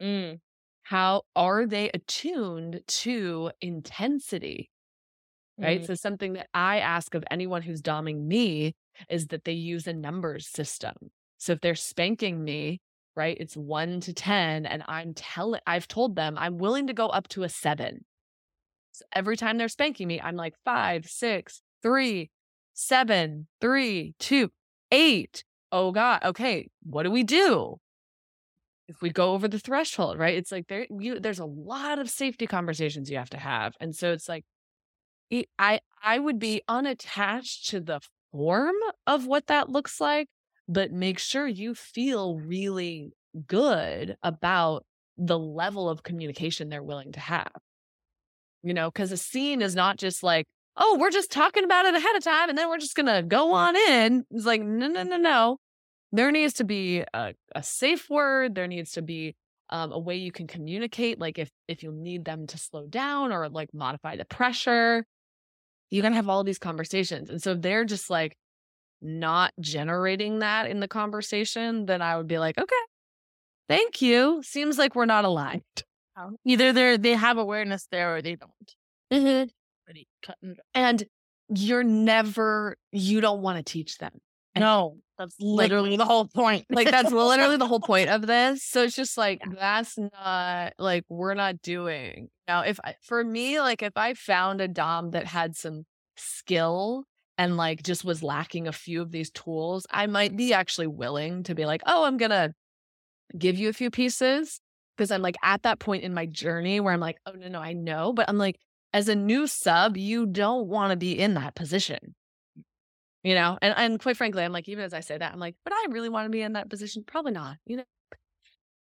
Mm. How are they attuned to intensity? right? Mhm. So something that I ask of anyone who's doming me is that they use a numbers system. So if they're spanking me, right, it's one to 10, and I'm telling, I've told them I'm willing to go up to a seven. So every time they're spanking me, I'm like five, six, three, seven, three, two, eight. Oh God. Okay. What do we do? If we go over the threshold, right? It's like there you there's a lot of safety conversations you have to have. And so it's like I I would be unattached to the form of what that looks like, but make sure you feel really good about the level of communication they're willing to have. You know, because a scene is not just like, oh, we're just talking about it ahead of time and then we're just gonna go on in. It's like, no, no, no, no. There needs to be a, a safe word. There needs to be um, a way you can communicate, like if if you need them to slow down or like modify the pressure you're going to have all of these conversations. And so if they're just like not generating that in the conversation, then I would be like, okay, thank you. Seems like we're not aligned. Either they they have awareness there or they don't. Mm-hmm. Pretty cut and. And you're never, you don't want to teach them. No, that's literally the whole point. Like that's literally the whole point of this. So it's just like Yeah. that's not like we're not doing. Now if I, for me like if I found a dom that had some skill and like just was lacking a few of these tools, I might be actually willing to be like, "Oh, I'm going to give you a few pieces." Because I'm like at that point in my journey where I'm like, "Oh no, no, I know." But I'm like as a new sub, you don't want to be in that position. You know, and and quite frankly, I'm like, even as I say that, I'm like, but I really want to be in that position. Probably not, you know.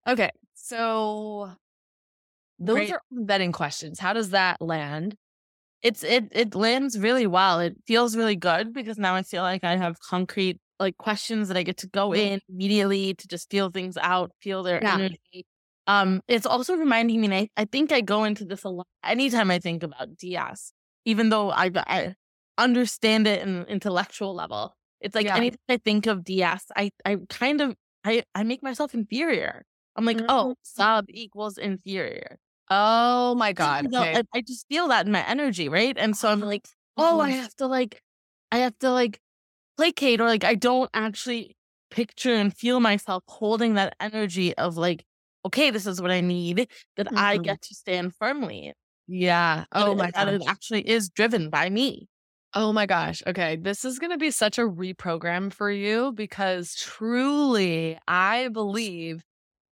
Okay, so those Great. are vetting questions. How does that land? It's it it lands really well. It feels really good because now I feel like I have concrete like questions that I get to go mm-hmm. in immediately to just feel things out, feel their Yeah. energy. Um, it's also reminding me, and I, I think I go into this a lot anytime I think about DS, even though I I understand it in an intellectual level. It's like Yeah. anytime I think of DS, I I kind of I I make myself inferior. I'm like, oh, sub equals inferior. Oh my god. You know, Okay. I, I just feel that in my energy, right? And so I'm like, oh, I Mhm. have to like, I have to like placate, or like I don't actually picture and feel myself holding that energy of like, okay, this is what I need that I Mhm. get to stand firmly. yeah. Oh my that it actually is driven by me. Oh my gosh. Okay. This is going to be such a reprogram for you because truly I believe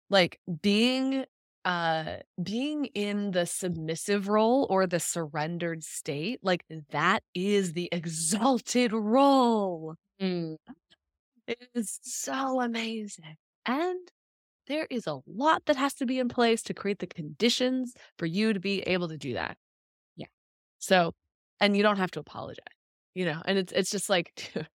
like being uh being in the submissive role or the surrendered state like that is the exalted role. Mm. It is so amazing. And there is a lot that has to be in place to create the conditions for you to be able to do that. Yeah. So, and you don't have to apologize, you know, and it's, it's just like,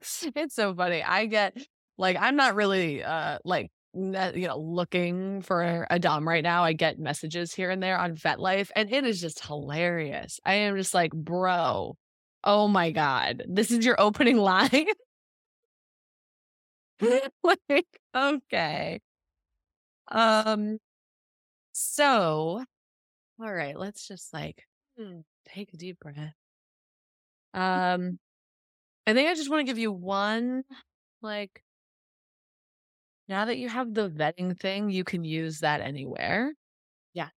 it's so funny. I get like, I'm not really, uh, like, you know, looking for a Dom right now. I get messages here and there on FetLife, and it is just hilarious. I am just like, bro, oh my God, this is your opening line. like, okay. Um, So, all right, let's just like hmm, take a deep breath. Um, I think I just want to give you one, like, now that you have the vetting thing, you can use that anywhere. Yeah.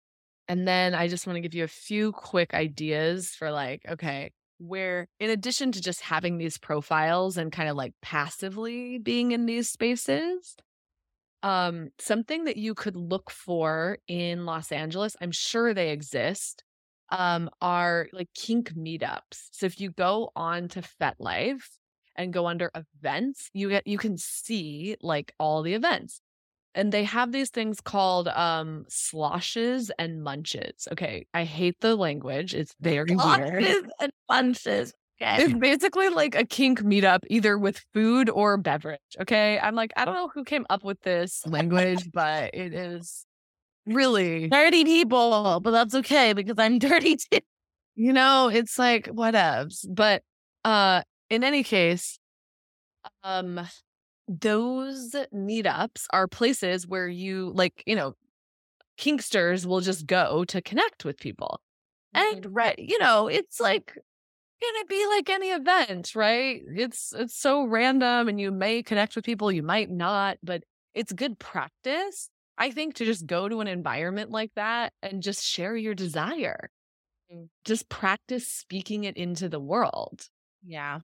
And then I just want to give you a few quick ideas for like, okay, where in addition to just having these profiles and kind of like passively being in these spaces, um, something that you could look for in Los Angeles, I'm sure they exist, um, are like kink meetups. So if you go on to FetLife and go under events, you get you can see like all the events. And they have these things called um sloshes and munches. Okay, I hate the language. It's very weird. Sloshes and munches. It's basically like a kink meetup, either with food or beverage. Okay. I'm like, I don't know who came up with this language, but it is really, dirty people, but that's okay because I'm dirty too. you know, it's like whatevs. But uh in any case, um those meetups are places where you like, you know, kinksters will just go to connect with people. And right, you know, it's like gonna be like any event, right? It's it's so random and you may connect with people, you might not, but it's good practice, I think, to just go to an environment like that and just share your desire. Mm. Just practice speaking it into the world, Yeah.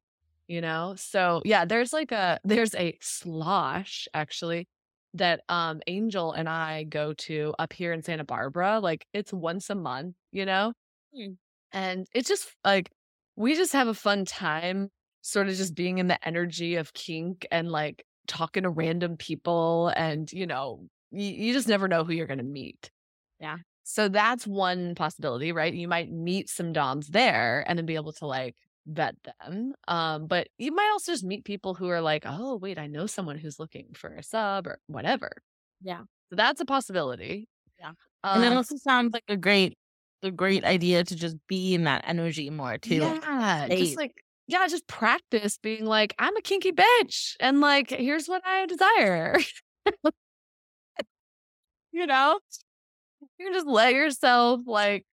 you know? So yeah, there's like a there's a slosh actually that um Angel and I go to up here in Santa Barbara. Like it's once a month, you know? Mm. And it's just like we just have a fun time sort of just being in the energy of kink and like talking to random people and you know you, you just never know who you're going to meet Yeah. so that's one possibility right you might meet some doms there and then be able to like vet them um but you might also just meet people who are like oh wait i know someone who's looking for a sub or whatever Yeah. so that's a possibility Yeah. and it Um, also sounds like a great, a great idea to just be in that energy more too. Yeah, just like yeah, just practice being like, I'm a kinky bitch, and like, here's what I desire. you know, you can just let yourself like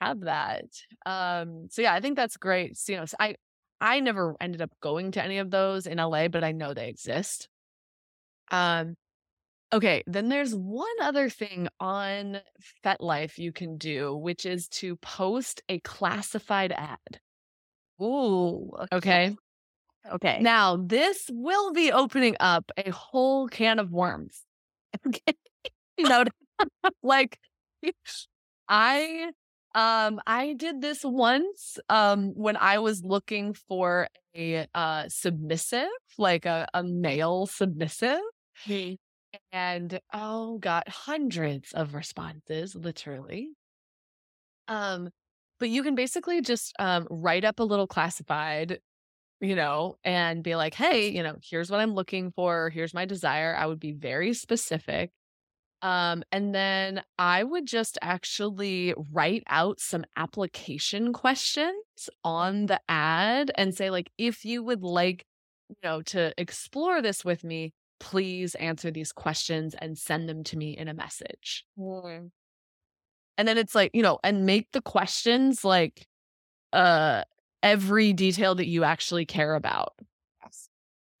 have that. Um, so yeah, I think that's great. So, you know, I I never ended up going to any of those in LA, but I know they exist. Um, okay, then there's one other thing on FetLife you can do, which is to post a classified ad. Ooh. Okay. Okay. Now, this will be opening up a whole can of worms. okay. You know, like I um I did this once um when I was looking for a uh submissive, like a, a male submissive. Hey. And oh got hundreds of responses literally. Um but you can basically just um write up a little classified you know and be like hey you know here's what i'm looking for here's my desire i would be very specific. Um and then i would just actually write out some application questions on the ad and say like if you would like you know to explore this with me please answer these questions and send them to me in a message. Mm. And then it's like, you know, and make the questions like uh every detail that you actually care about. Yes.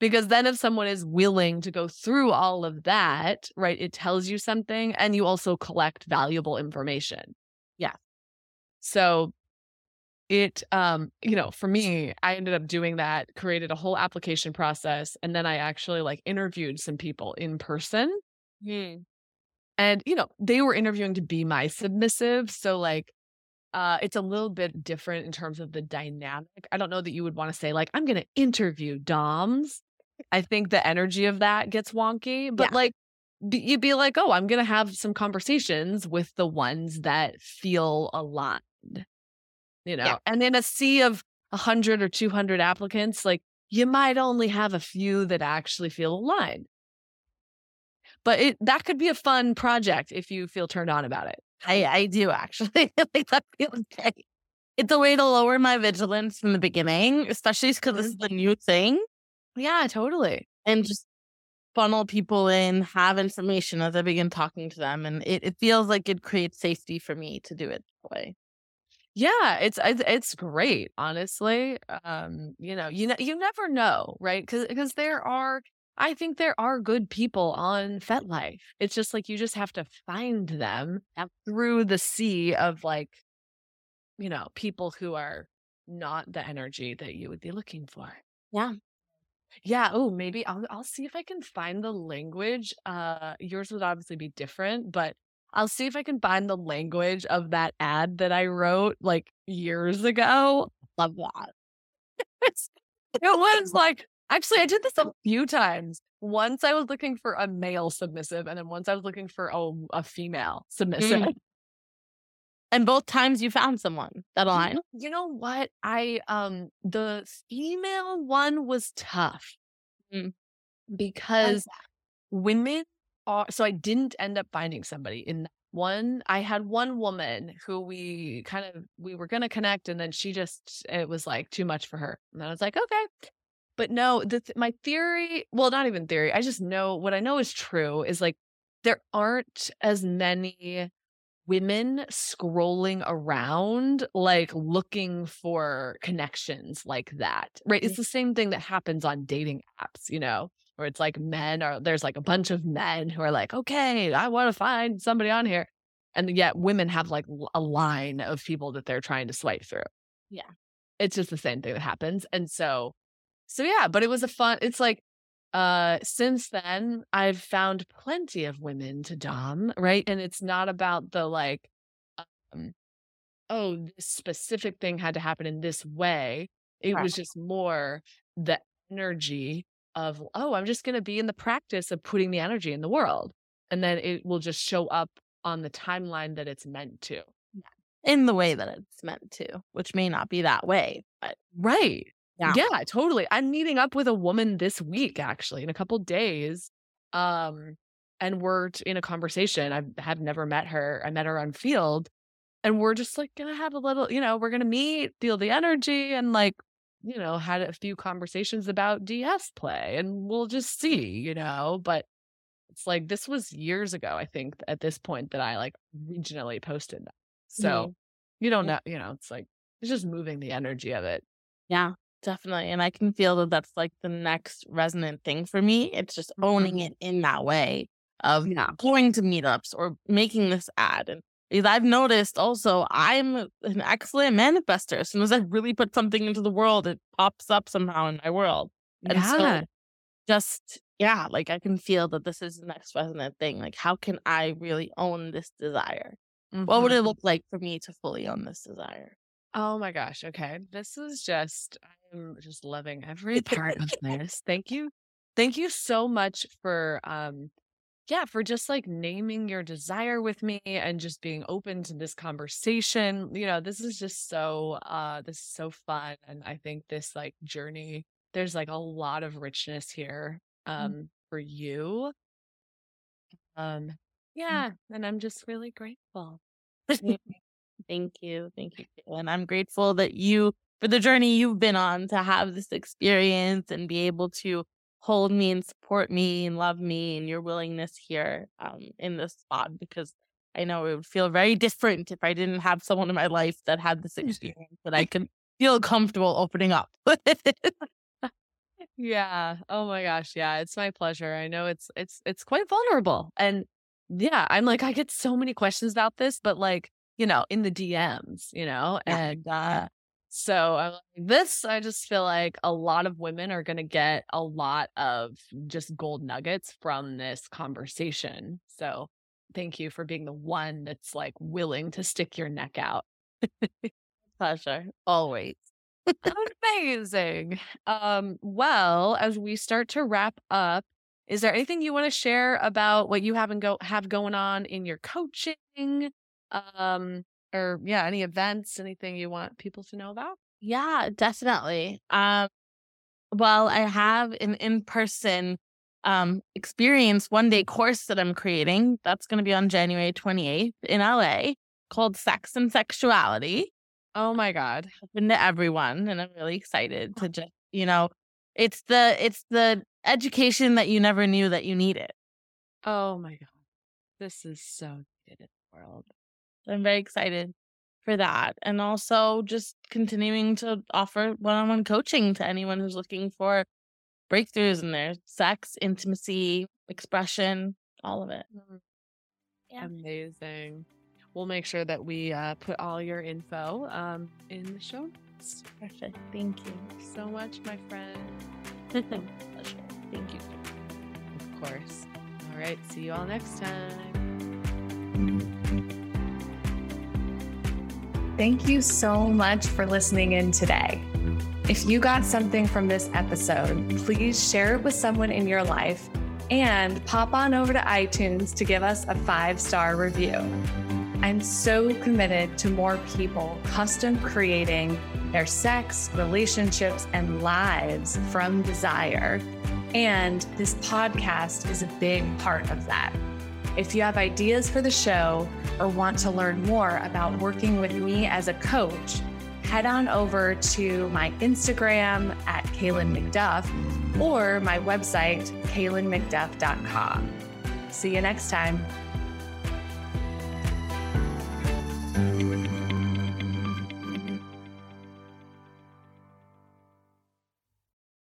Because then if someone is willing to go through all of that, right, it tells you something and you also collect valuable information. Yeah. So it um you know for me i ended up doing that created a whole application process and then i actually like interviewed some people in person Hmm. and you know they were interviewing to be my submissive so like uh it's a little bit different in terms of the dynamic i don't know that you would want to say like i'm going to interview doms i think the energy of that gets wonky but Yeah. like you'd be like oh i'm going to have some conversations with the ones that feel aligned you know Yeah. and in a sea of 100 or 200 applicants like you might only have a few that actually feel aligned but it that could be a fun project if you feel turned on about it I I do actually think that feels great. It's a way to lower my vigilance from the beginning, especially because this is mm-hmm. the new thing, yeah totally and just funnel people in, have information as I begin talking to them. And it, it feels like it creates safety for me to do it that way. Yeah, it's it's great, honestly. Um, you know, you know, you never know, right? Because because there are, I think there are good people on FetLife. It's just like you just have to find them through the sea of like, you know, people who are not the energy that you would be looking for. Yeah. Yeah. Oh, maybe I'll I'll see if I can find the language. Uh, yours would obviously be different, but I'll see if I can find the language of that ad that I wrote like years ago. Love that. it was like, actually, I did this a few times. Once I was looking for a male submissive, and then once I was looking for a, a female submissive. Mm. And both times you found someone that aligned. You know what? I um the female one was tough mm. because women are so I didn't end up finding somebody in one. I had one woman who we kind of we were gonna connect, and then she just it was like too much for her, and I was like, okay. But no, the th- my theory, well, not even theory. I just know what I know is true is like there aren't as many women scrolling around like looking for connections like that right it's mm. the same thing that happens on dating apps you know where it's like men are there's like a bunch of men who are like, okay, I want to find somebody on here. And yet women have like a line of people that they're trying to swipe through. Yeah. It's just the same thing that happens. And so, so yeah, but it was a fun, it's like, uh, since then I've found plenty of women to Dom, right? And it's not about the like, um, oh, this specific thing had to happen in this way. It right. was just more the energy of, oh, I'm just going to be in the practice of putting the energy in the world. And then it will just show up on the timeline that it's meant to. In the way that it's meant to, which may not be that way, but right. Yeah. yeah, totally. I'm meeting up with a woman this week, actually, in a couple days. Um, and we're in a conversation. I have never met her. I met her on Feeld, and we're just like gonna have a little, you know, we're gonna meet, feel the energy, and like you know, had a few conversations about DS play and we'll just see, you know, but it's like this was years ago, I think, at this point that I like originally posted that. So mm-hmm. you don't know, you know, it's like it's just moving the energy of it. Yeah, definitely. And I can feel that that's like the next resonant thing for me. It's just owning mm-hmm. it in that way of yeah. going to meetups or making this ad and is I've noticed also I'm an excellent manifester. As soon as I really put something into the world, it pops up somehow in my world. And yeah. so just yeah, like I can feel that this is the next resonant thing. Like, how can I really own this desire? Mm-hmm. What would it mm-hmm. look like for me to fully own this desire? Oh my gosh. Okay. This is just, I'm just loving every part of this. Thank you. Thank you so much for um yeah, for just like naming your desire with me and just being open to this conversation. You know, this is just so uh this is so fun and I think this like journey there's like a lot of richness here mm. um mm. for you. Um mm. yeah, mm. and I'm just really grateful. Thank you. Thank you. And I'm grateful that you for the journey you've been on to have this experience and be able to hold me and support me and love me and your willingness here um, in this spot because I know it would feel very different if I didn't have someone in my life that had this experience that I could feel comfortable opening up. yeah. Oh my gosh. Yeah. It's my pleasure. I know it's it's it's quite vulnerable. And yeah, I'm like, I get so many questions about this, but like, you know, in the DMs, you know, yeah. and uh so I'm like, this, I just feel like a lot of women are going to get a lot of just gold nuggets from this conversation. So thank you for being the one that's like willing to stick your neck out. Pleasure. Always. Amazing. Um, well, as we start to wrap up, is there anything you want to share about what you have and go have going on in your coaching? Um, or yeah, any events, anything you want people to know about? Yeah, definitely. Um, well, I have an in-person um experience one day course that I'm creating. That's going to be on January 28th in LA called Sex and Sexuality. Oh my God. Open to everyone. And I'm really excited to just, you know, It's the it's the education that you never knew that you needed. Oh my god. This is so needed in the world. I'm very excited for that. And also just continuing to offer one-on-one coaching to anyone who's looking for breakthroughs in their sex, intimacy, expression, all of it. Mm. Yeah. Amazing. We'll make sure that we uh, put all your info um, in the show notes. Perfect. Thank you so much, my friend. Pleasure. Thank you. Of course. All right. See you all next time. Thank you so much for listening in today. If you got something from this episode, please share it with someone in your life and pop on over to iTunes to give us a five star review. I'm so committed to more people custom creating their sex, relationships, and lives from desire. And this podcast is a big part of that. If you have ideas for the show or want to learn more about working with me as a coach, head on over to my Instagram at Kaylin McDuff or my website, kaylinmcduff.com. See you next time.